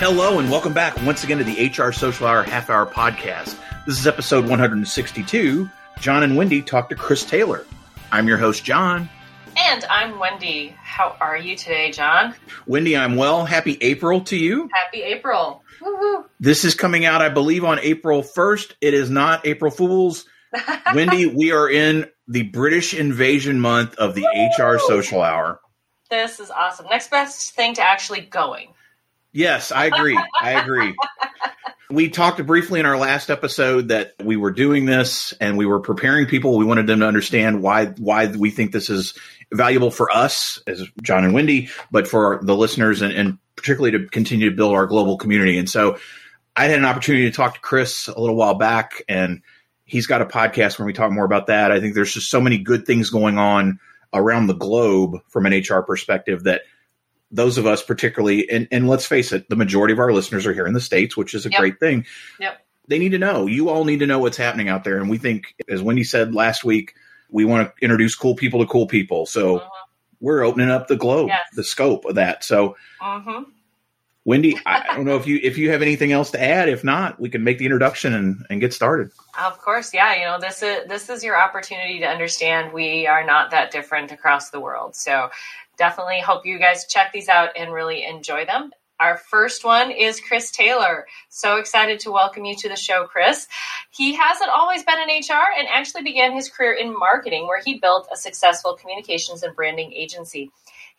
Hello and welcome back once again to the HR Social Hour Half Hour Podcast. This is episode 162. Jon and Wendy talk to Chris Taylor. I'm your host, Jon. And I'm Wendy. How are you today, Jon? Wendy, I'm well. Happy April to you. Happy April. Woo-hoo. This is coming out, I believe, on April 1st. It is not April Fool's. Wendy, we are in the British invasion month of the Woo! HR Social Hour. This is awesome. Next best thing to actually going. Yes, I agree. I agree. We talked briefly in our last episode that we were doing this and we were preparing people. We wanted them to understand why why we think this is valuable for us as Jon and Wendy, but for the listeners and, and particularly to continue to build our global community. And so I had an opportunity to talk to Chris a little while back and he's got a podcast where we talk more about that. I think there's just so many good things going on around the globe from an HR perspective that those of us particularly and, and let's face it the majority of our listeners are here in the states which is a yep. great thing yep they need to know you all need to know what's happening out there and we think as wendy said last week we want to introduce cool people to cool people so uh-huh. we're opening up the globe yes. the scope of that so uh-huh. Wendy i don't know if you if you have anything else to add if not we can make the introduction and, and get started of course yeah you know this is this is your opportunity to understand we are not that different across the world so definitely hope you guys check these out and really enjoy them. Our first one is Chris Taylor. So excited to welcome you to the show, Chris. He hasn't always been in HR and actually began his career in marketing, where he built a successful communications and branding agency.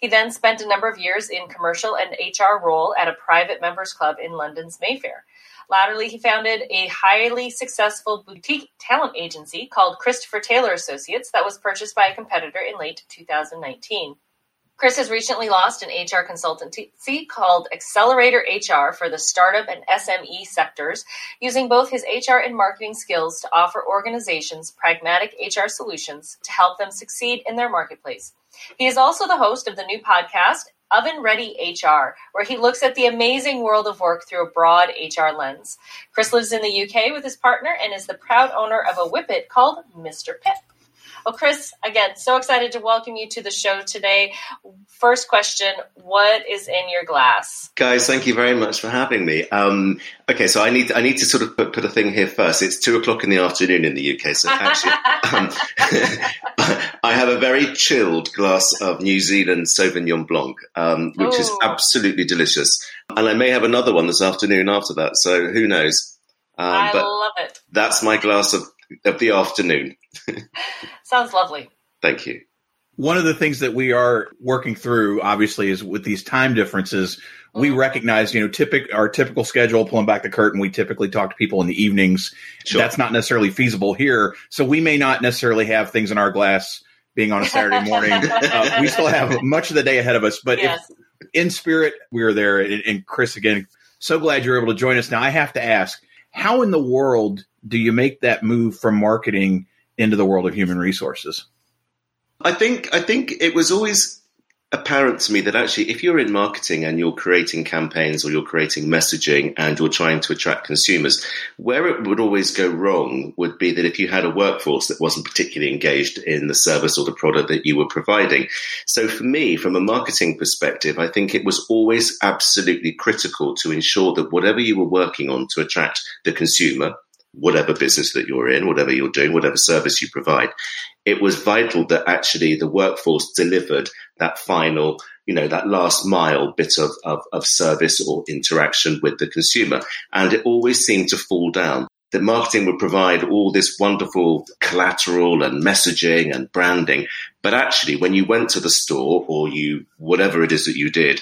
He then spent a number of years in commercial and HR role at a private members club in London's Mayfair. Latterly, he founded a highly successful boutique talent agency called Christopher Taylor Associates that was purchased by a competitor in late 2019. Chris has recently launched an HR consultancy called Accelerator HR for the startup and SME sectors, using both his HR and marketing skills to offer organizations pragmatic HR solutions to help them succeed in their marketplace. He is also the host of the new podcast, Oven Ready HR, where he looks at the amazing world of work through a broad HR lens. Chris lives in the UK with his partner and is the proud owner of a whippet called Mr. Pip. Well, Chris, again, so excited to welcome you to the show today. First question What is in your glass? Guys, thank you very much for having me. Um, okay, so I need I need to sort of put, put, a thing here first. It's two o'clock in the afternoon in the UK, so actually, um, I have a very chilled glass of New Zealand Sauvignon Blanc, um, which Ooh. is absolutely delicious. And I may have another one this afternoon after that, so who knows? Um, I love it. That's my glass of, of the afternoon. Sounds lovely. Thank you. One of the things that we are working through, obviously, is with these time differences. We mm-hmm. recognize, you know, typical our typical schedule. Pulling back the curtain, we typically talk to people in the evenings. Sure. That's not necessarily feasible here, so we may not necessarily have things in our glass being on a Saturday morning. uh, we still have much of the day ahead of us, but yes. if, in spirit, we are there. And, and Chris, again, so glad you're able to join us. Now, I have to ask, how in the world do you make that move from marketing into the world of human resources? I think I think it was always apparent to me that actually if you're in marketing and you're creating campaigns or you're creating messaging and you're trying to attract consumers, where it would always go wrong would be that if you had a workforce that wasn't particularly engaged in the service or the product that you were providing. So for me, from a marketing perspective, I think it was always absolutely critical to ensure that whatever you were working on to attract the consumer, whatever business that you're in, whatever you're doing, whatever service you provide, it was vital that actually the workforce delivered that final, you know, that last mile bit of, of, of service or interaction with the consumer. And it always seemed to fall down. That marketing would provide all this wonderful collateral and messaging and branding. But actually, when you went to the store or you, whatever it is that you did,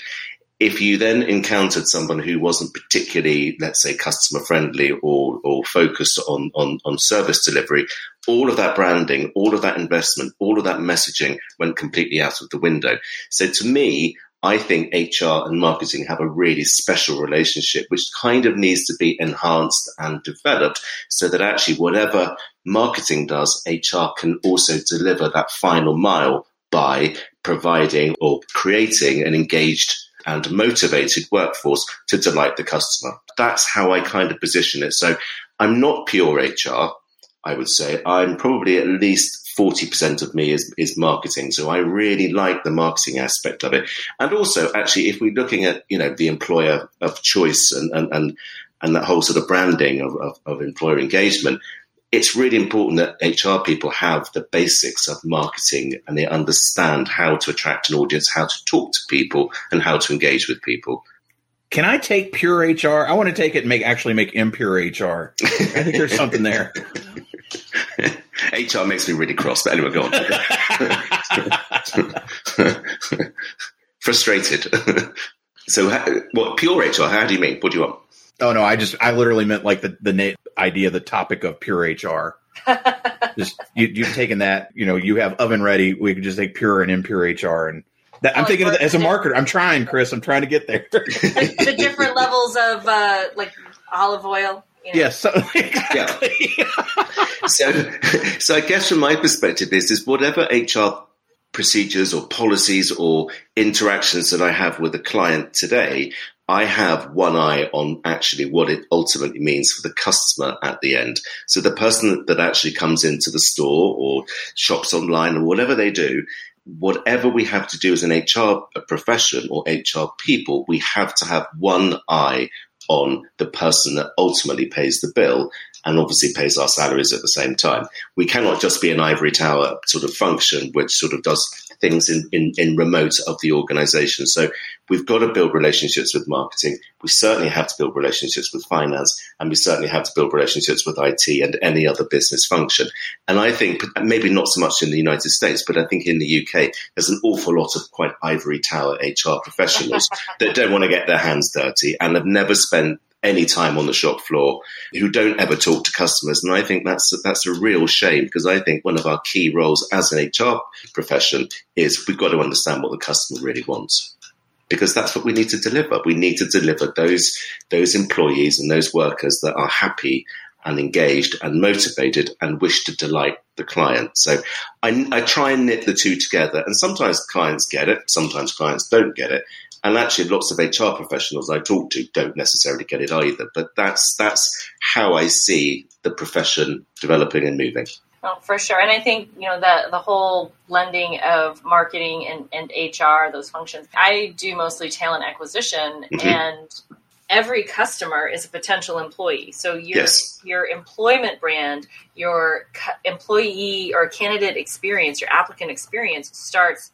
if you then encountered someone who wasn't particularly, let's say, customer friendly or, or focused on, on, on service delivery, all of that branding, all of that investment, all of that messaging went completely out of the window. So to me, I think HR and marketing have a really special relationship, which kind of needs to be enhanced and developed so that actually whatever marketing does, HR can also deliver that final mile by providing or creating an engaged and motivated workforce to delight the customer. That's how I kind of position it. So I'm not pure HR, I would say. I'm probably at least 40% of me is, is marketing. So I really like the marketing aspect of it. And also, actually, if we're looking at, you know, the employer of choice and, and, and, and that whole sort of branding of, of, of employer engagement, it's really important that HR people have the basics of marketing and they understand how to attract an audience, how to talk to people, and how to engage with people. Can I take pure HR? I want to take it and make actually make impure HR. I think there's something there. HR makes me really cross, but anyway, go on. Frustrated. so, what pure HR? How do you mean? What do you want? Oh no, I just I literally meant like the the na- idea, the topic of pure HR. just you, you've taken that, you know, you have oven ready. We could just take pure and impure HR, and that, I'm thinking as a marketer. I'm trying, Chris. I'm trying to get there. the, the different levels of uh, like olive oil. You know? Yes. So, exactly. yeah. so, so I guess from my perspective, is is whatever HR procedures or policies or interactions that I have with a client today, I have one eye on actually what it ultimately means for the customer at the end. So the person that actually comes into the store or shops online or whatever they do, whatever we have to do as an HR profession or HR people, we have to have one eye on the person that ultimately pays the bill and obviously pays our salaries at the same time. We cannot just be an ivory tower sort of function which sort of does things in, in, in remote of the organization. So we've got to build relationships with marketing. We certainly have to build relationships with finance and we certainly have to build relationships with IT and any other business function. And I think maybe not so much in the United States, but I think in the UK, there's an awful lot of quite ivory tower HR professionals that don't want to get their hands dirty and have never spent any time on the shop floor who don't ever talk to customers. And I think that's that's a real shame because I think one of our key roles as an HR profession is we've got to understand what the customer really wants. Because that's what we need to deliver. We need to deliver those those employees and those workers that are happy and engaged and motivated and wish to delight the client. So I, I, try and knit the two together. And sometimes clients get it, sometimes clients don't get it. And actually, lots of HR professionals I talk to don't necessarily get it either. But that's that's how I see the profession developing and moving. Oh, for sure. And I think, you know, the, the whole blending of marketing and, and HR, those functions, I do mostly talent acquisition mm-hmm. and every customer is a potential employee. So your, yes. your employment brand, your employee or candidate experience, your applicant experience starts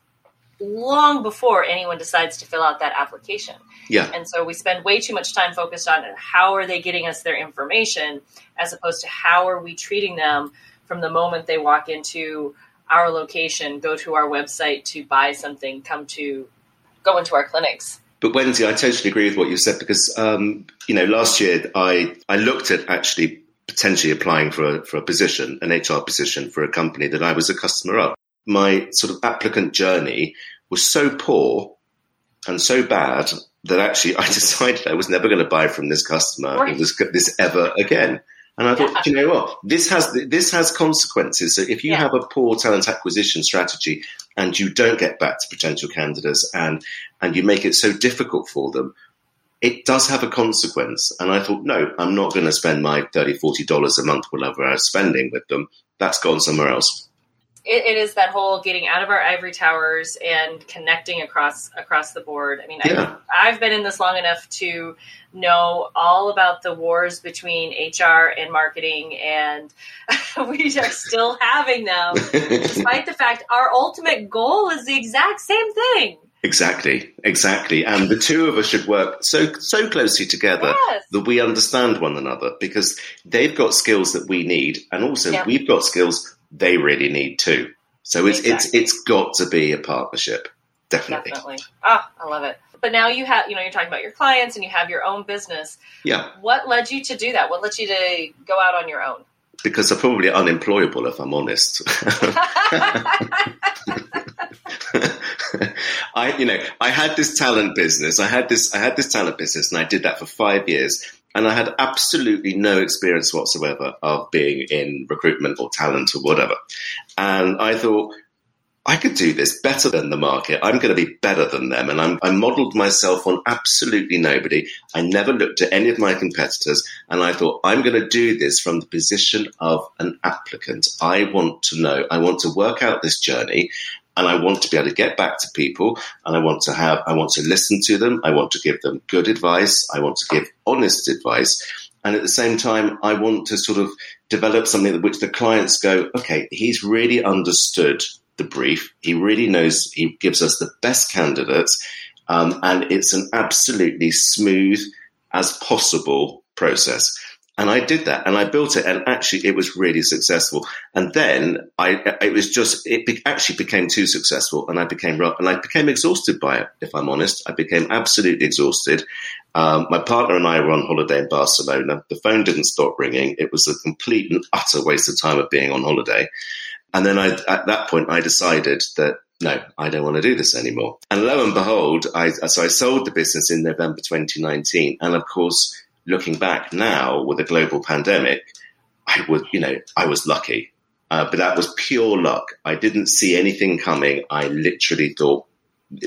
long before anyone decides to fill out that application. Yeah. And so we spend way too much time focused on how are they getting us their information as opposed to how are we treating them from the moment they walk into our location, go to our website to buy something, come to go into our clinics. But Wendy, I totally agree with what you said because um, you know last year I I looked at actually potentially applying for a, for a position, an HR position for a company that I was a customer of my sort of applicant journey was so poor and so bad that actually I decided I was never going to buy from this customer right. or this, this ever again. And I thought, you know what? This has this has consequences. So if you yeah. have a poor talent acquisition strategy and you don't get back to potential candidates and and you make it so difficult for them, it does have a consequence. And I thought, no, I'm not going to spend my $30, $40 a month, whatever I was spending with them. That's gone somewhere else it, it is that whole getting out of our ivory towers and connecting across across the board. I mean, yeah. I, I've been in this long enough to know all about the wars between HR and marketing, and we are still having them, despite the fact our ultimate goal is the exact same thing. Exactly, exactly. And the two of us should work so so closely together yes. that we understand one another because they've got skills that we need, and also yep. we've got skills they really need too. So it's exactly. it's it's got to be a partnership, definitely. Definitely. Ah, I love it. But now you have, you know, you're talking about your clients and you have your own business. Yeah. What led you to do that? What led you to go out on your own? Because I'm probably unemployable, if I'm honest. I, you know, I had this talent business. I had this, I had this talent business, and I did that for five years and I had absolutely no experience whatsoever of being in recruitment or talent or whatever. And I thought, I could do this better than the market. I'm going to be better than them. And I'm, I modeled myself on absolutely nobody. I never looked at any of my competitors and I thought, I'm going to do this from the position of an applicant. I want to know, I want to work out this journey and I want to be able to get back to people and I want to have, I want to listen to them. I want to give them good advice. I want to give honest advice. And at the same time, I want to sort of develop something that which the clients go, okay, he's really understood the brief. He really knows, he gives us the best candidates. Um, and it's an absolutely smooth as possible process. And I did that and I built it and actually it was really successful. And then I, it was just, it be, actually became too successful and I became, and I became exhausted by it, if I'm honest. I became absolutely exhausted. Um, my partner and I were on holiday in Barcelona. The phone didn't stop ringing. It was a complete and utter waste of time of being on holiday. And then I, at that point, I decided that no, I don't want to do this anymore. And lo and behold, I, so I sold the business in November 2019. And of course, looking back now with a global pandemic, I would, you know, I was lucky. Uh, but that was pure luck. I didn't see anything coming. I literally thought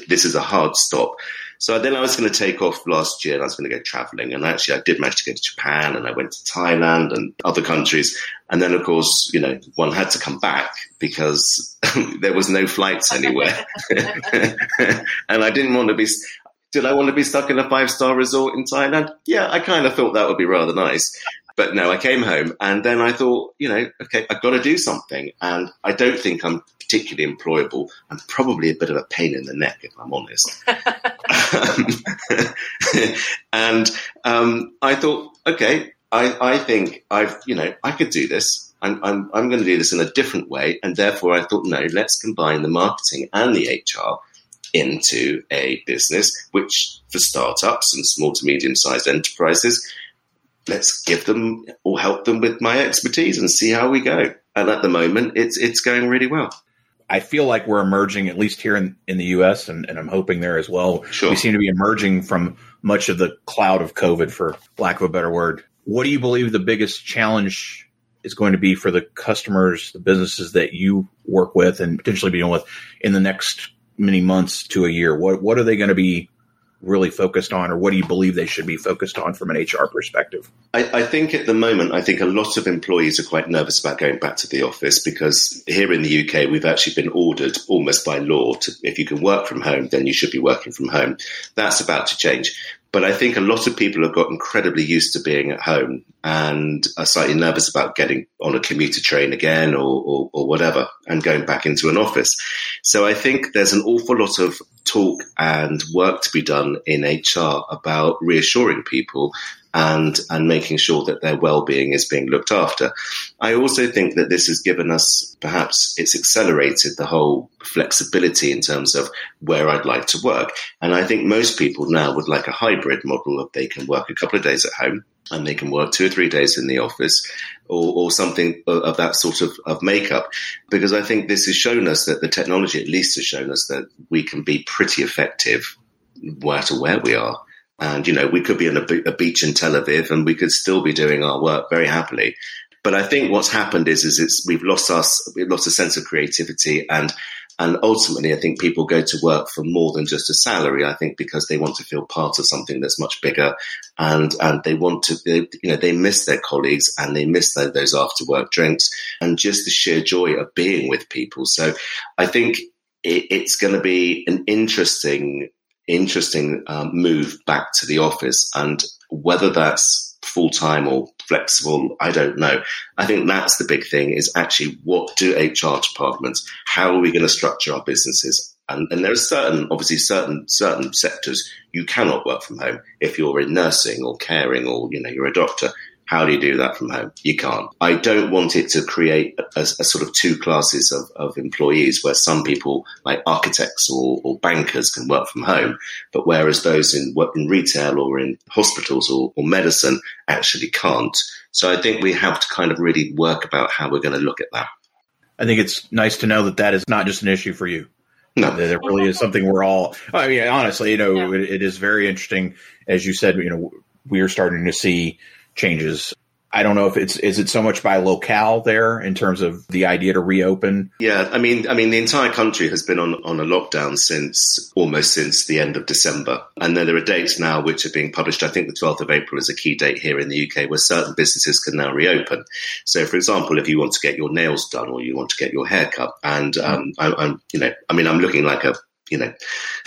this is a hard stop. So then I was going to take off last year and I was going to go traveling. And actually, I did manage to go to Japan and I went to Thailand and other countries. And then, of course, you know, one had to come back because there was no flights anywhere. and I didn't want to be, did I want to be stuck in a five star resort in Thailand? Yeah, I kind of thought that would be rather nice. But no, I came home and then I thought, you know, okay, I've got to do something. And I don't think I'm particularly employable. I'm probably a bit of a pain in the neck, if I'm honest. and um, I thought, okay, I, I think I've, you know, I could do this. I'm, I'm, I'm going to do this in a different way. And therefore, I thought, no, let's combine the marketing and the HR into a business, which for startups and small to medium sized enterprises, let's give them or help them with my expertise and see how we go. And at the moment, it's it's going really well. I feel like we're emerging, at least here in, in the U.S., and, and I'm hoping there as well. Sure. We seem to be emerging from much of the cloud of COVID, for lack of a better word. What do you believe the biggest challenge is going to be for the customers, the businesses that you work with and potentially be dealing with in the next many months to a year? What what are they going to be really focused on, or what do you believe they should be focused on from an HR perspective? I, I, think at the moment, I think a lot of employees are quite nervous about going back to the office because here in the UK, we've actually been ordered almost by law to if you can work from home, then you should be working from home. That's about to change. But I think a lot of people have got incredibly used to being at home and are slightly nervous about getting on a commuter train again or, or, or, whatever and going back into an office. So I think there's an awful lot of talk and work to be done in HR about reassuring people and and making sure that their well-being is being looked after. I also think that this has given us perhaps it's accelerated the whole flexibility in terms of where I'd like to work. And I think most people now would like a hybrid model of they can work a couple of days at home and they can work two or three days in the office or, or something of that sort of, of makeup. Because I think this has shown us that the technology at least has shown us that we can be pretty effective where to where we are. And, you know, we could be on a, beach in Tel Aviv and we could still be doing our work very happily. But I think what's happened is, is it's, we've lost us, we've lost a sense of creativity and, and ultimately, I think people go to work for more than just a salary. I think because they want to feel part of something that's much bigger, and and they want to, they, you know, they miss their colleagues and they miss their, those after work drinks and just the sheer joy of being with people. So I think it's going to be an interesting interesting um, move back to the office. And whether that's full time or flexible, I don't know. I think that's the big thing is actually what do HR departments, how are we going to structure our businesses? And, and there are certain, obviously, certain certain sectors you cannot work from home. If you're in nursing or caring, or you know, you're a doctor, how do you do that from home? You can't. I don't want it to create a, a sort of two classes of, of, employees where some people, like architects or, or, bankers, can work from home, but whereas those in work in retail or in hospitals or, or medicine actually can't. So I think we have to kind of really work about how we're going to look at that. I think it's nice to know that that is not just an issue for you. No. That it really is something we're all. I mean, honestly, you know, yeah. it, it is very interesting, as you said. You know, we are starting to see changes I don't know if it's is it so much by locale there in terms of the idea to reopen. Yeah, I mean, I mean, the entire country has been on on a lockdown since almost since the end of December, and then there are dates now which are being published. I think the twelfth of April is a key date here in the UK where certain businesses can now reopen. So, for example, if you want to get your nails done or you want to get your hair cut, and um, I, I'm, you know, I mean, I'm looking like a you know,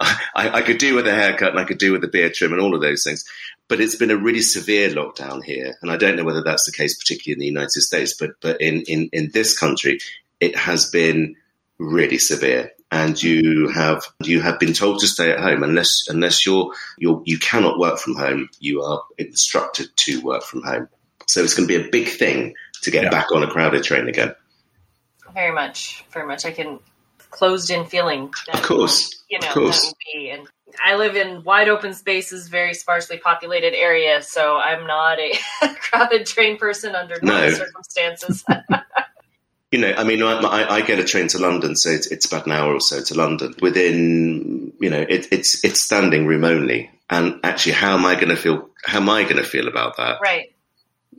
I, I, could do with a haircut and I could do with a beard trim and all of those things. But it's been a really severe lockdown here, and I don't know whether that's the case, particularly in the United States. But but in in, in this country, it has been really severe, and you have you have been told to stay at home unless unless you're you're you cannot work from home. You are instructed to work from home. So it's going to be a big thing to get yeah. back on a crowded train again. Very much, very much. I can closed in feeling. That, of course, you know, of course. that would be. And I live in wide open spaces, very sparsely populated area, so I'm not a crowded train person under no circumstances. you know, I mean, I, I, get a train to London, so it's, it's, about an hour or so to London. Within, you know, it, it's it's standing room only, and actually, how am I going to feel? How am I going to feel about that? Right.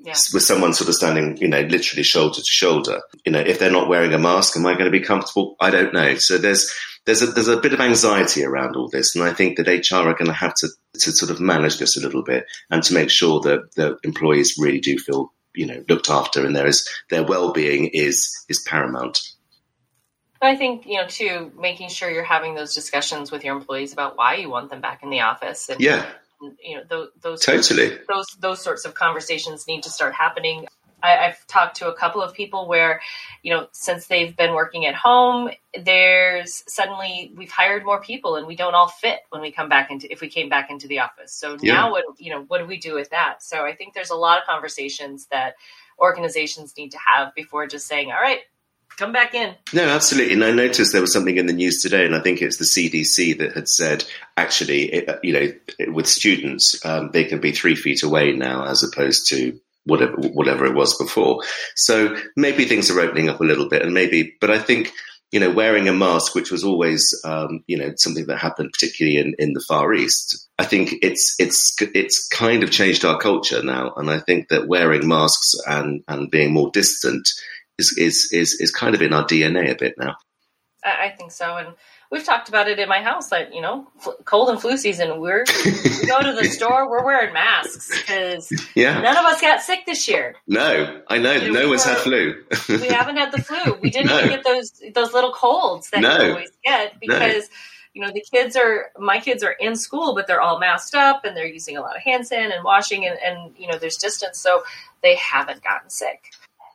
Yeah. With someone sort of standing, you know, literally shoulder to shoulder. You know, if they're not wearing a mask, am I going to be comfortable? I don't know. So there's there's a there's a bit of anxiety around all this, and I think that HR are going to have to to sort of manage this a little bit and to make sure that the employees really do feel you know looked after and there is their well being is is paramount. I think you know too, making sure you're having those discussions with your employees about why you want them back in the office. And, yeah, you know those, those totally those those sorts of conversations need to start happening I, have talked to a couple of people where, you know, since they've been working at home, there's suddenly we've hired more people and we don't all fit when we come back into if we came back into the office. So yeah. now what you know, what do we do with that? So I think there's a lot of conversations that organizations need to have before just saying, all right, come back in. No, absolutely. And I noticed there was something in the news today, and I think it's the CDC that had said actually, it, you know, with students, um, they can be three feet away now as opposed to whatever whatever it was before. So maybe things are opening up a little bit, and maybe, but I think you know wearing a mask, which was always um, you know something that happened particularly in, in the Far East. I think it's it's it's kind of changed our culture now, and I think that wearing masks and and being more distant is is is, is kind of in our DNA a bit now. I think so, and we've talked about it in my house that you know cold and flu season we're we go to the store we're wearing masks because yeah. none of us got sick this year no i know no one's had flu we haven't had the flu we didn't no. even get those those little colds that no. you always get because no. you know the kids are my kids are in school but they're all masked up and they're using a lot of hand sand and washing and, and you know there's distance so they haven't gotten sick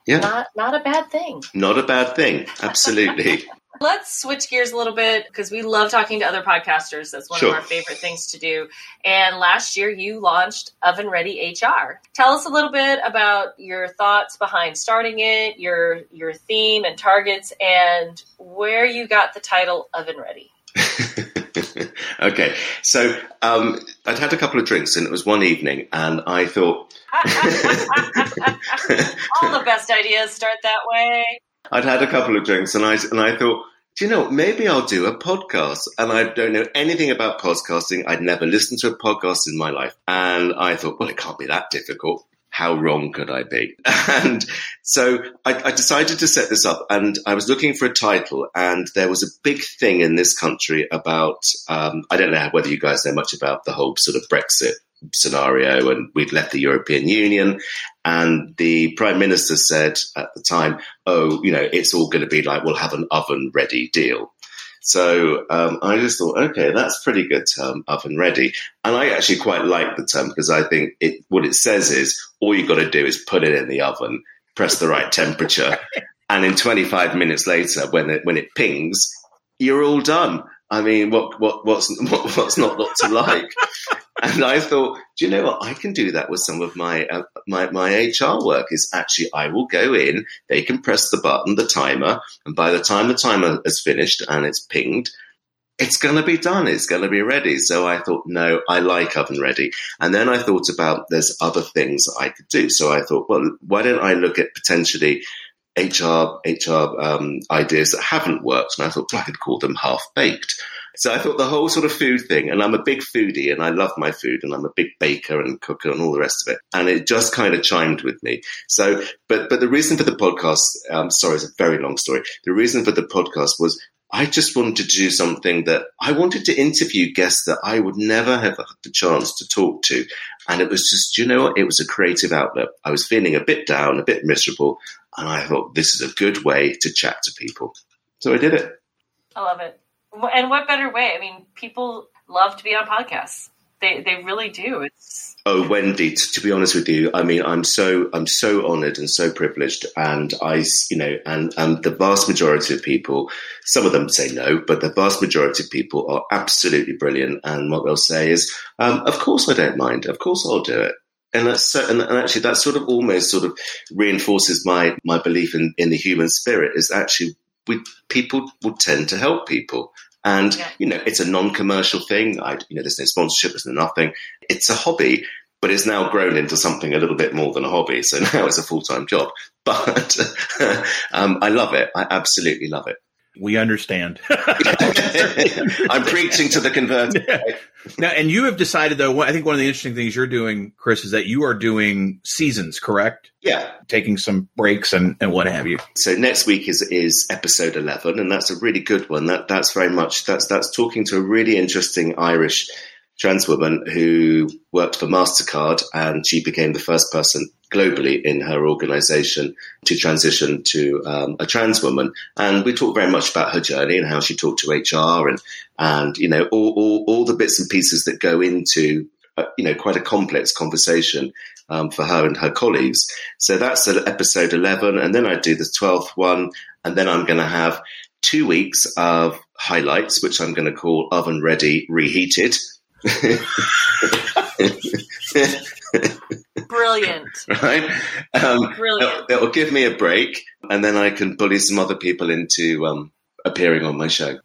yeah. Not not a bad thing. Not a bad thing. Absolutely. Let's switch gears a little bit because we love talking to other podcasters. That's one sure. of our favorite things to do. And last year you launched Oven Ready HR. Tell us a little bit about your thoughts behind starting it, your your theme and targets, and where you got the title Oven Ready. okay, so um, I'd had a couple of drinks and it was one evening, and I thought. All the best ideas start that way. I'd had a couple of drinks and I and I thought, do you know, maybe I'll do a podcast. And I don't know anything about podcasting. I'd never listened to a podcast in my life. And I thought, well, it can't be that difficult. How wrong could I be? And so I, I decided to set this up and I was looking for a title and there was a big thing in this country about, um, I don't know whether you guys know much about the whole sort of Brexit scenario and we'd left the European Union. And the prime minister said at the time, oh, you know, it's all going to be like we'll have an oven ready deal. So um, I just thought, okay, that's pretty good term, oven ready. And I actually quite like the term because I think it, what it says is all you've got to do is put it in the oven, press the right temperature, and in 25 minutes later, when it, when it pings, you're all done. I mean, what, what, what's, what, what's not not to like? and I thought, do you know what? I can do that with some of my, uh, my, my HR work is actually I will go in, they can press the button, the timer, and by the time the timer has finished and it's pinged, it's going to be done. It's going to be ready. So I thought, no, I like oven ready. And then I thought about there's other things I could do. So I thought, well, why don't I look at potentially HR HR um, ideas that haven't worked, and I thought I could call them half baked. So I thought the whole sort of food thing, and I'm a big foodie and I love my food and I'm a big baker and cooker and all the rest of it. And it just kind of chimed with me. So, but, but the reason for the podcast, um, sorry, it's a very long story. The reason for the podcast was I just wanted to do something that I wanted to interview guests that I would never have had the chance to talk to. And it was just, you know what? It was a creative outlet. I was feeling a bit down, a bit miserable. And I thought this is a good way to chat to people. So I did it. I love it. And what better way? I mean, people love to be on podcasts. They they really do. It's Oh, Wendy, to be honest with you, I mean, I'm so I'm so honoured and so privileged, and I, you know, and and the vast majority of people, some of them say no, but the vast majority of people are absolutely brilliant, and what they'll say is, um, "Of course, I don't mind. Of course, I'll do it." And that's so, and actually that sort of almost sort of reinforces my my belief in in the human spirit. Is actually we people will tend to help people. And, yeah. you know, it's a non-commercial thing. I, you know, there's no sponsorship, there's no nothing. It's a hobby, but it's now grown into something a little bit more than a hobby. So now it's a full-time job, but um, I love it. I absolutely love it. We understand. I'm preaching to the converted. Now, and you have decided, though. I think one of the interesting things you're doing, Chris, is that you are doing seasons, correct? Yeah, taking some breaks and, and what have you. So next week is is episode eleven, and that's a really good one. That that's very much that's that's talking to a really interesting Irish trans woman who worked for MasterCard and she became the first person globally in her organization to transition to um, a trans woman. And we talked very much about her journey and how she talked to HR and, and you know, all, all, all the bits and pieces that go into, uh, you know, quite a complex conversation um, for her and her colleagues. So that's episode 11. And then I do the 12th one. And then I'm going to have two weeks of highlights, which I'm going to call oven ready reheated. Brilliant. Right? Um, Brilliant. It will give me a break, and then I can bully some other people into um, appearing on my show.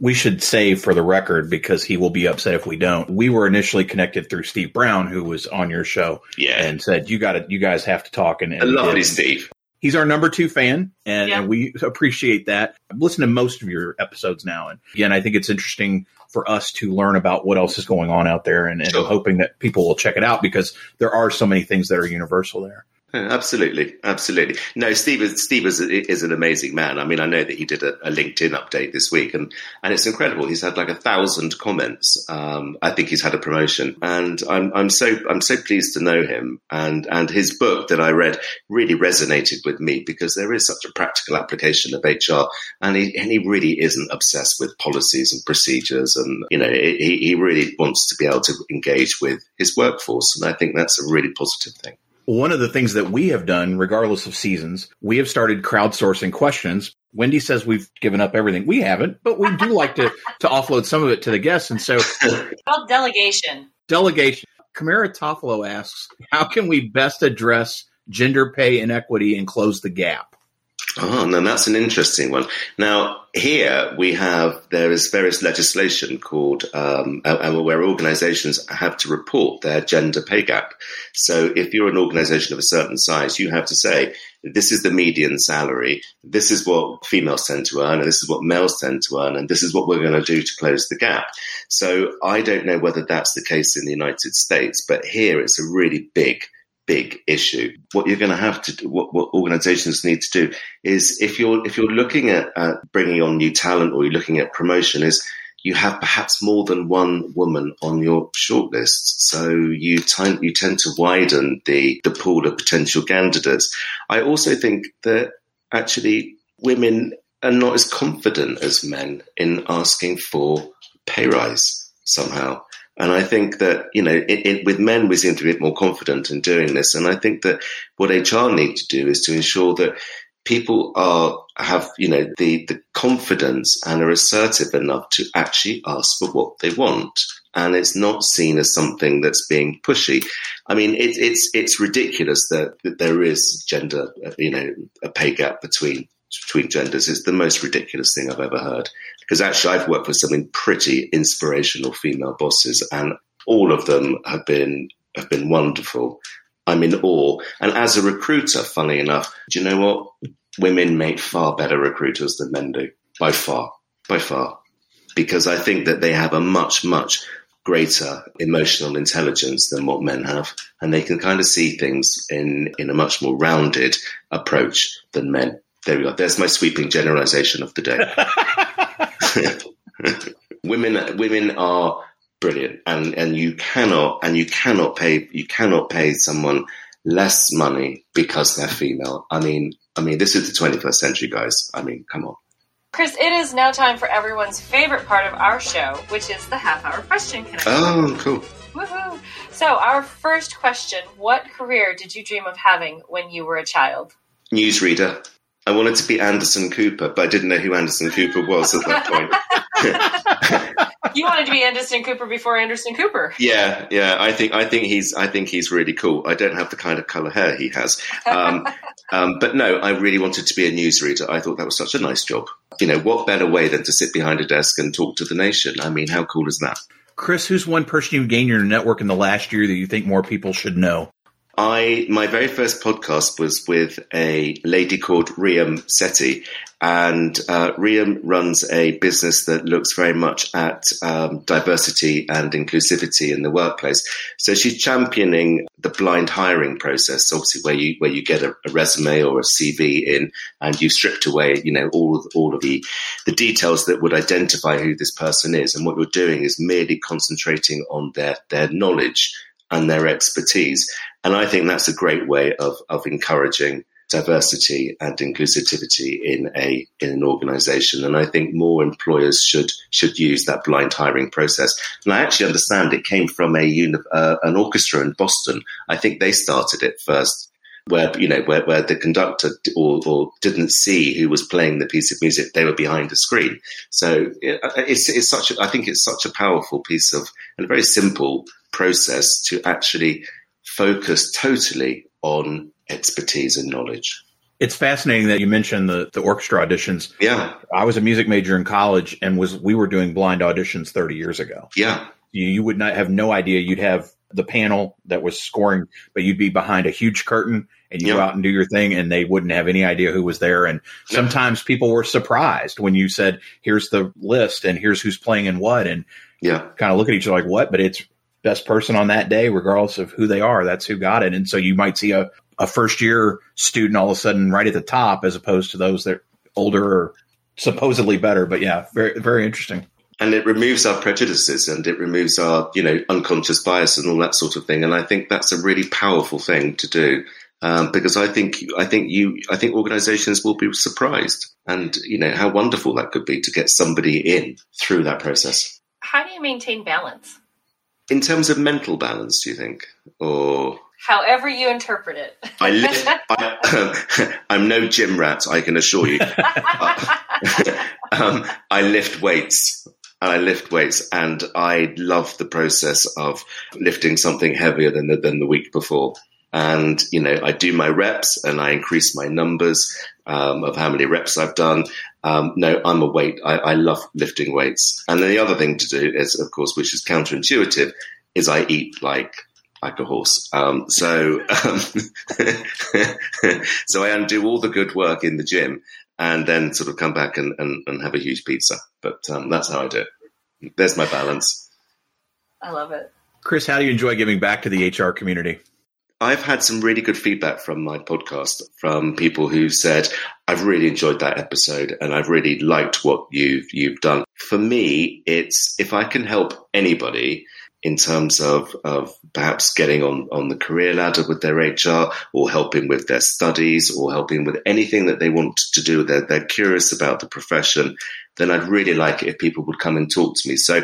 We should say for the record, because he will be upset if we don't. We were initially connected through Steve Brown, who was on your show, yeah, and said you got to, you guys have to talk. And, and a lovely Steve. He's our number two fan, and, yeah. and we appreciate that. I've listened to most of your episodes now, and again, I think it's interesting for us to learn about what else is going on out there and, and sure. hoping that people will check it out because there are so many things that are universal there. Absolutely, absolutely. No, Steve is Steve is, is an amazing man. I mean, I know that he did a, a, LinkedIn update this week, and and it's incredible. He's had like a thousand comments. Um, I think he's had a promotion, and I'm I'm so I'm so pleased to know him. And and his book that I read really resonated with me because there is such a practical application of HR, and he and he really isn't obsessed with policies and procedures, and you know he he really wants to be able to engage with his workforce, and I think that's a really positive thing. One of the things that we have done, regardless of seasons, we have started crowdsourcing questions. Wendy says we've given up everything. We haven't, but we do like to to offload some of it to the guests. And so, called delegation. Delegation. Kamara Toffolo asks, how can we best address gender pay inequity and close the gap? Ah, oh, no, that's an interesting one. Now, here we have there is various legislation called um, uh, uh, where organisations have to report their gender pay gap. So, if you're an organisation of a certain size, you have to say this is the median salary, this is what females tend to earn, and this is what males tend to earn, and this is what we're going to do to close the gap. So, I don't know whether that's the case in the United States, but here it's a really big big issue. What you're going to have to do, what, what organizations need to do is if you're, if you're looking at, at bringing on new talent or you're looking at promotion is you have perhaps more than one woman on your shortlist. So you, t- you tend to widen the, the pool of potential candidates. I also think that actually women are not as confident as men in asking for pay rise somehow. And I think that, you know, it, it, with men, we seem to be a bit more confident in doing this. And I think that what HR need to do is to ensure that people are, have, you know, the, the confidence and are assertive enough to actually ask for what they want. And it's not seen as something that's being pushy. I mean, it, it's, it's ridiculous that, that there is gender, you know, a pay gap between between genders is the most ridiculous thing I've ever heard. Because actually, I've worked with some pretty inspirational female bosses, and all of them have been have been wonderful. I'm in awe. And as a recruiter, funny enough, do you know what? women make far better recruiters than men do, by far, by far, because I think that they have a much, much greater emotional intelligence than what men have, and they can kind of see things in in a much more rounded approach than men. There we go. There's my sweeping generalization of the day. women, women are brilliant, and and you cannot and you cannot pay you cannot pay someone less money because they're female. I mean, I mean, this is the 21st century, guys. I mean, come on. Chris, it is now time for everyone's favorite part of our show, which is the half hour question connection. Oh, cool. Woohoo! So, our first question What career did you dream of having when you were a child? Newsreader. I wanted to be Anderson Cooper, but I didn't know who Anderson Cooper was at that point. you wanted to be Anderson Cooper before Anderson Cooper. Yeah, yeah. I think I think he's I think he's really cool. I don't have the kind of color hair he has, um, um, but no, I really wanted to be a newsreader. I thought that was such a nice job. You know, what better way than to sit behind a desk and talk to the nation? I mean, how cool is that? Chris, who's one person you've gained your network in the last year that you think more people should know? I my very first podcast was with a lady called Riham Satti, and uh, Riam runs a business that looks very much at um, diversity and inclusivity in the workplace. So she's championing the blind hiring process, obviously where you where you get a, a resume or a CV in, and you've stripped away, you know, all of, all of the the details that would identify who this person is, and what you're doing is merely concentrating on their their knowledge and their expertise. And I think that's a great way of, of encouraging diversity and inclusivity in a in an organization. And I think more employers should should use that blind hiring process. And I actually understand it came from a uh, an orchestra in Boston. I think they started it first where you know where, where the conductor or, or, didn't see who was playing the piece of music. They were behind a screen. So it's, it's such a, I think it's such a powerful piece of and a very simple process to actually focus totally on expertise and knowledge. It's fascinating that you mentioned the, the orchestra auditions. Yeah. I was a music major in college and was we were doing blind auditions 30 years ago. Yeah. You, you would not have no idea. You'd have the panel that was scoring, but you'd be behind a huge curtain and you yeah. go out and do your thing and they wouldn't have any idea who was there. And sometimes people were surprised when you said, here's the list and here's who's playing and what. And yeah, kind of look at each other like, what? But it's best person on that day, regardless of who they are. That's who got it. And so you might see a, a first year student all of a sudden right at the top as opposed to those that are older or supposedly better. But yeah, very, very interesting. And it removes our prejudices and it removes our, you know, unconscious bias and all that sort of thing. And I think that's a really powerful thing to do. Um, because I think I think you I think organisations will be surprised, and you know how wonderful that could be to get somebody in through that process. How do you maintain balance? In terms of mental balance, do you think? Or however you interpret it. I lift, I, am no gym rat, I can assure you. um, I lift weights. And I lift weights, and I love the process of lifting something heavier than the, than the week before. And you know, I do my reps, and I increase my numbers um, of how many reps I've done. Um, no, I'm a weight. I, I, love lifting weights. And then the other thing to do is, of course, which is counterintuitive, is I eat like like a horse. Um, so um, so I undo all the good work in the gym and then sort of come back and, and, and have a huge pizza. But um, that's how I do it. There's my balance. I love it. Chris, how do you enjoy giving back to the HR community? I've had some really good feedback from my podcast from people who said, I've really enjoyed that episode and I've really liked what you've you've done. For me, it's if I can help anybody in terms of, of perhaps getting on, on the career ladder with their HR or helping with their studies or helping with anything that they want to do, they're, they're curious about the profession, then I'd really like it if people would come and talk to me. So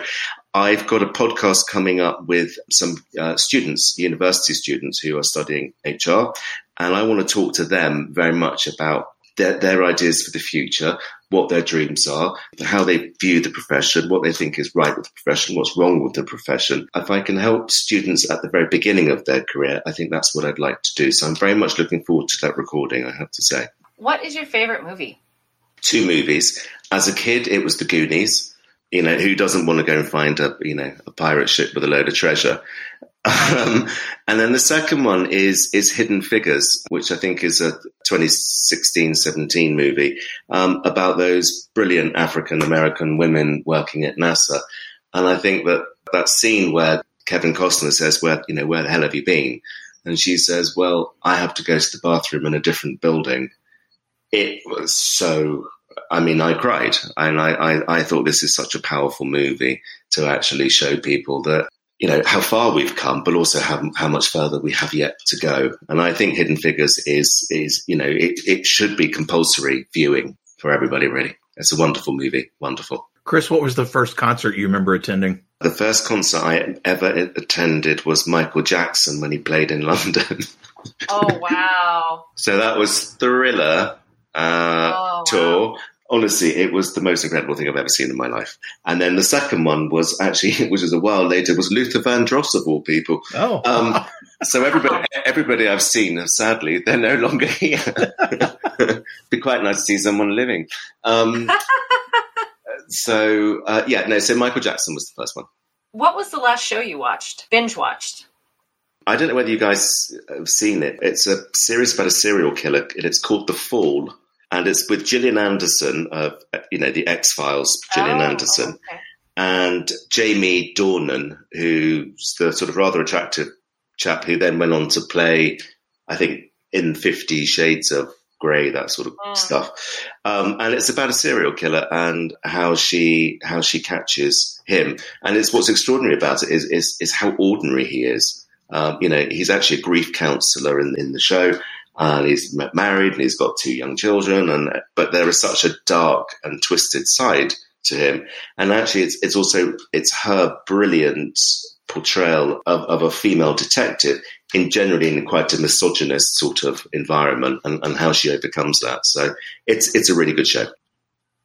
I've got a podcast coming up with some uh, students, university students who are studying HR, and I want to talk to them very much about their, their ideas for the future, what their dreams are, how they view the profession, what they think is right with the profession, what's wrong with the profession. If I can help students at the very beginning of their career, I think that's what I'd like to do. So I'm very much looking forward to that recording, I have to say. What is your favorite movie? Two movies. As a kid, it was The Goonies. You know, who doesn't want to go and find a, you know, a pirate ship with a load of treasure? Um, and then the second one is is Hidden Figures, which I think is a 2016-17 movie um, about those brilliant African American women working at NASA. And I think that that scene where Kevin Costner says, "Where you know where the hell have you been?" and she says, "Well, I have to go to the bathroom in a different building." It was so. I mean, I cried, and I, I, I thought this is such a powerful movie to actually show people that you know how far we've come, but also how how much further we have yet to go. And I think Hidden Figures is is you know it, it should be compulsory viewing for everybody. Really, it's a wonderful movie. Wonderful. Chris, what was the first concert you remember attending? The first concert I ever attended was Michael Jackson when he played in London. Oh wow! so that was Thriller uh, Oh, tour. Honestly, it was the most incredible thing I've ever seen in my life. And then the second one was actually, which was a while later, was Luther Vandross of all people. Oh, Um, so everybody, everybody I've seen, sadly, they're no longer here. Be quite nice to see someone living. Um, so uh, yeah, no. So Michael Jackson was the first one. What was the last show you watched? Binge watched. I don't know whether you guys have seen it. It's a series about a serial killer, and it's called The Fall, and it's with Gillian Anderson of you know the X Files, Gillian Oh, Anderson, okay. and Jamie Dornan, who's the sort of rather attractive chap who then went on to play, I think, in Fifty Shades of Grey, that sort of Mm. stuff. Um, and it's about a serial killer and how she how she catches him. And it's what's extraordinary about it is is, is how ordinary he is. Um, you know, he's actually a grief counselor in, in the show. Uh, and he's married and he's got two young children, and but there is such a dark and twisted side to him. And actually, it's it's also it's her brilliant portrayal of, of a female detective in generally in quite a misogynist sort of environment, and, and how she overcomes that. So it's it's a really good show.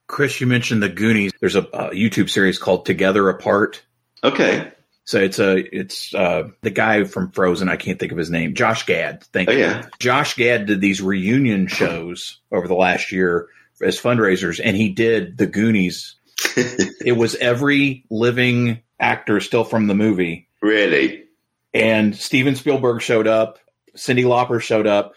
Chris, you mentioned the Goonies. There's a, a YouTube series called Together Apart. Okay. So it's a it's uh, the guy from Frozen. I can't think of his name. Josh Gad. Thank Oh you. yeah. Josh Gad did these reunion shows over the last year as fundraisers, and he did the Goonies. it was every living actor still from the movie, really. and Steven Spielberg showed up. Cyndi Lauper showed up.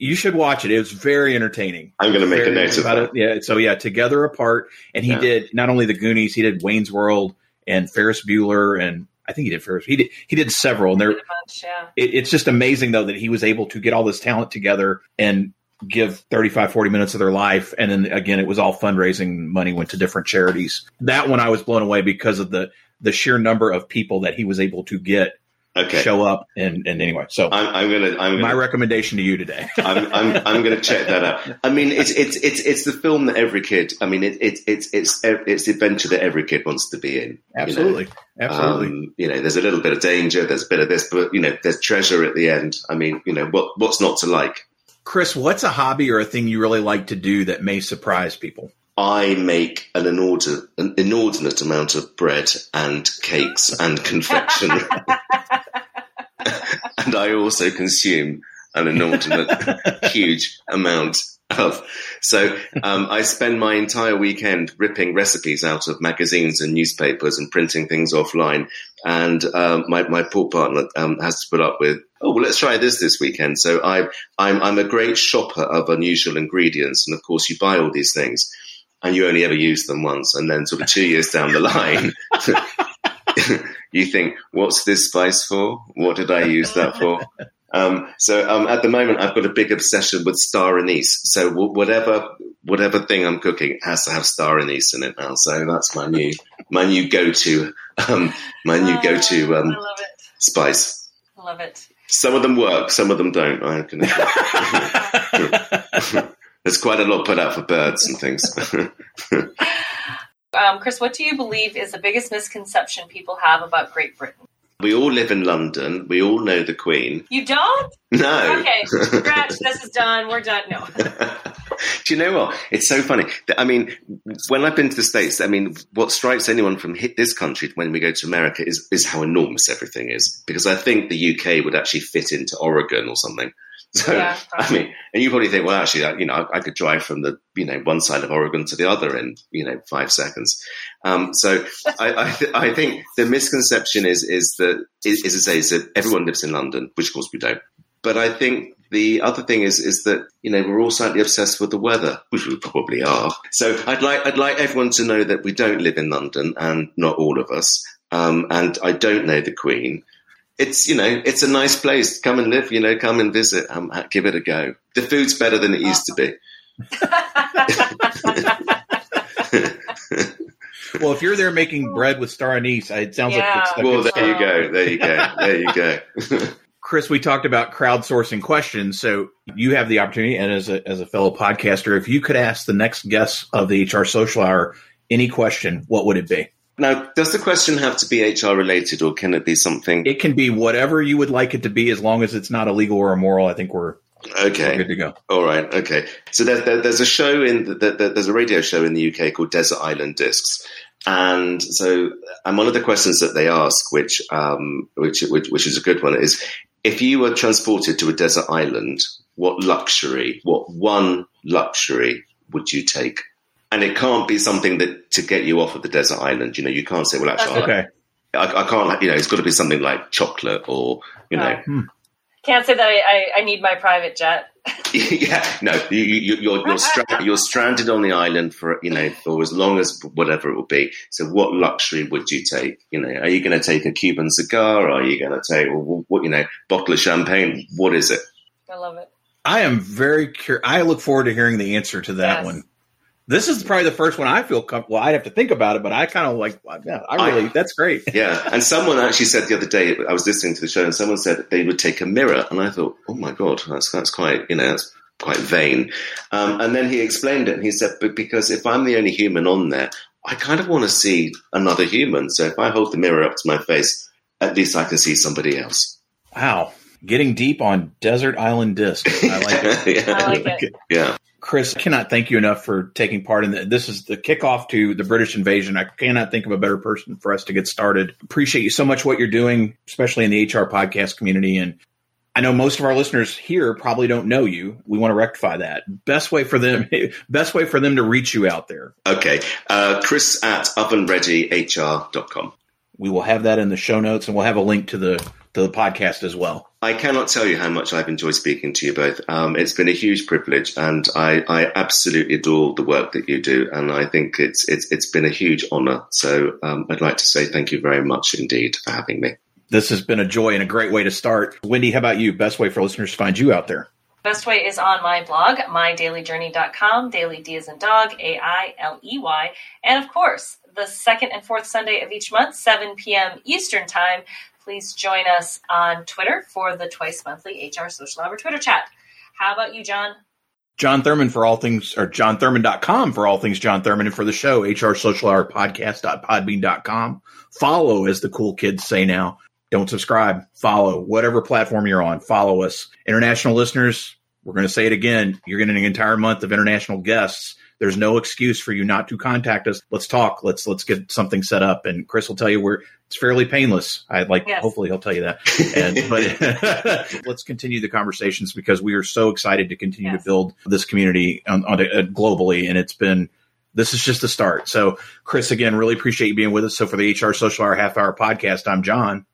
You should watch it. It was very entertaining. I'm going to make a note of that. it. Yeah. So yeah, Together Apart, and he Yeah. did not only the Goonies, he did Wayne's World and Ferris Bueller, and I think he did Ferris. He did he did several, and they're Did a bunch, yeah. it, it's just amazing though that he was able to get all this talent together and give 35 40 minutes of their life and then again it was all fundraising money went to different charities that one i was blown away because of the the sheer number of people that he was able to get Okay. show up and and anyway so I'm, I'm gonna. I'm my gonna. recommendation to you today I'm, I'm, I'm going to check that out. I mean, it's it's it's it's the film that every kid. I mean, it, it's it's it's it's the adventure that every kid wants to be in. you know. absolutely absolutely Um, you know, there's a little bit of danger, there's a bit of this, but you know, there's treasure at the end. I mean, you know, what what's not to like? chris what's a hobby or a thing you really like to do that may surprise people I make an inordinate, an inordinate amount of bread and cakes and confectionery, and I also consume an inordinate, huge amount of. So um, I spend my entire weekend ripping recipes out of magazines and newspapers and printing things offline. And um, my my poor partner um, has to put up with. Oh well, let's try this this weekend. So I I'm I'm a great shopper of unusual ingredients, and of course you buy all these things and you only ever use them once, and then sort of two years down the line, you think, "What's this spice for? What did I use that for?" Um, so um, at the moment, I've got a big obsession with star anise. So w- whatever whatever thing I'm cooking has to have star anise in it now. So that's my new my new go to um, my new go to um, I love it. spice. I love it. Some of them work, some of them don't. I can. There's quite a lot put out for birds and things. Um, Chris, what do you believe is the biggest misconception people have about Great Britain? We all live in London. We all know the Queen. You don't? No. Okay, scratch. this is done. We're done. No. Do you know what? It's so funny. I mean, when I've been to the States, I mean, what strikes anyone from hit this country when we go to America is, is how enormous everything is. Because I think the UK would actually fit into Oregon or something. So, Yeah, I mean, and you probably think, well, actually, I- you know, I, I could drive from the, you know, one side of Oregon to the other in, you know, five seconds. Um, so I, I, th- I think the misconception is, is that, is, is to say, is that everyone lives in London, which of course we don't. But I think the other thing is, is that, you know, we're all slightly obsessed with the weather, which we probably are. So I'd like, I'd like everyone to know that we don't live in London and not all of us. Um, and I don't know the Queen it's you know it's a nice place. Come and live. You know, come and visit. Um, give it a go. The food's better than it used to be. Well, if you're there making bread with star anise, it sounds Yeah. like it's a Well, good there you go. There you go. There you go. Chris, we talked about crowdsourcing questions. So you have the opportunity, and as a, as a fellow podcaster, if you could ask the next guest of the HR Social Hour any question, what would it be? Now, does the question have to be HR related, or can it be something? It can be whatever you would like it to be, as long as it's not illegal or immoral. I think we're, we're Okay. good to go. All right. Okay. So there, there, there's a show in the, the, there's a radio show in the UK called Desert Island Discs, and so and one of the questions that they ask, which um, which, which which is a good one, is if you were transported to a desert island, what luxury, what one luxury would you take? And it can't be something that to get you off of the desert island. You know, you can't say, well, actually, Okay. I, I can't. You know, it's got to be something like chocolate or you know. Hmm. Can't say that I, I, I need my private jet. yeah, no, you, you, you're you're, stra- you're stranded on the island for you know for as long as whatever it will be. So, what luxury would you take? You know, are you going to take a Cuban cigar? Are you going to take well, what you know bottle of champagne? What is it? I love it. I am very curious. I look forward to hearing the answer to that Yes. one. This is probably the first one I feel comfortable. I'd have to think about it, but I kind of like, yeah, I really, I- that's great. Yeah, and someone actually said the other day I was listening to the show, and someone said they would take a mirror, and I thought, oh my god, that's that's quite you know that's quite vain. Um, and then he explained it, and he said, but because if I'm the only human on there, I kind of want to see another human. So if I hold the mirror up to my face, at least I can see somebody else. Wow. Getting deep on Desert Island Disc. I like it. yeah. I like it. yeah. Chris, I cannot thank you enough for taking part in that. This is the kickoff to the British invasion. I cannot think of a better person for us to get started. Appreciate you so much what you're doing, especially in the HR podcast community. And I know most of our listeners here probably don't know you. We want to rectify that. Best way for them, best way for them to reach you out there. Okay. Uh, Chris at ovenreadyhr.com. We will have that in the show notes, and we'll have a link to the to the podcast as well. I cannot tell you how much I've enjoyed speaking to you both. Um, it's been a huge privilege, and I, I absolutely adore the work that you do, and I think it's it's it's been a huge honour. So um, I'd like to say thank you very much indeed for having me. This has been a joy and a great way to start. Wendy, how about you? Best way for listeners to find you out there? Best way is on my blog, mydaileyjourney.com, daily D as in dog, A I L E Y. And of course, the second and fourth Sunday of each month, 7 p.m. Eastern Time. Please join us on Twitter for the twice monthly HR Social Hour Twitter chat. How about you, Jon? Jon Thurman for all things, or jonthurman.com for all things Jon Thurman, and for the show, HR Social Hour Podcast.podbean.com. Follow, as the cool kids say now. Don't subscribe, follow, whatever platform you're on, follow us. International listeners, we're going to say it again. You're getting an entire month of international guests. There's no excuse for you not to contact us. Let's talk. Let's let's get something set up. And Chris will tell you where it's fairly painless. I like. Yes. Hopefully, he'll tell you that. And, but let's continue the conversations because we are so excited to continue Yes. to build this community on, on uh, globally. And it's been this is just the start. So, Chris, again, really appreciate you being with us. So, for the HR Social Hour Half Hour Podcast, I'm Jon.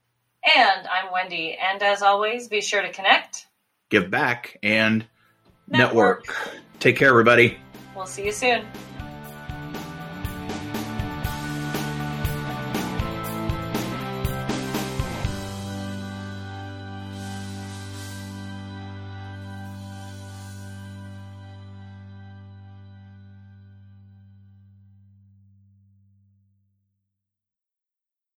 And I'm Wendy. And as always, be sure to connect. Give back and Network. network. Take care, everybody. We'll see you soon.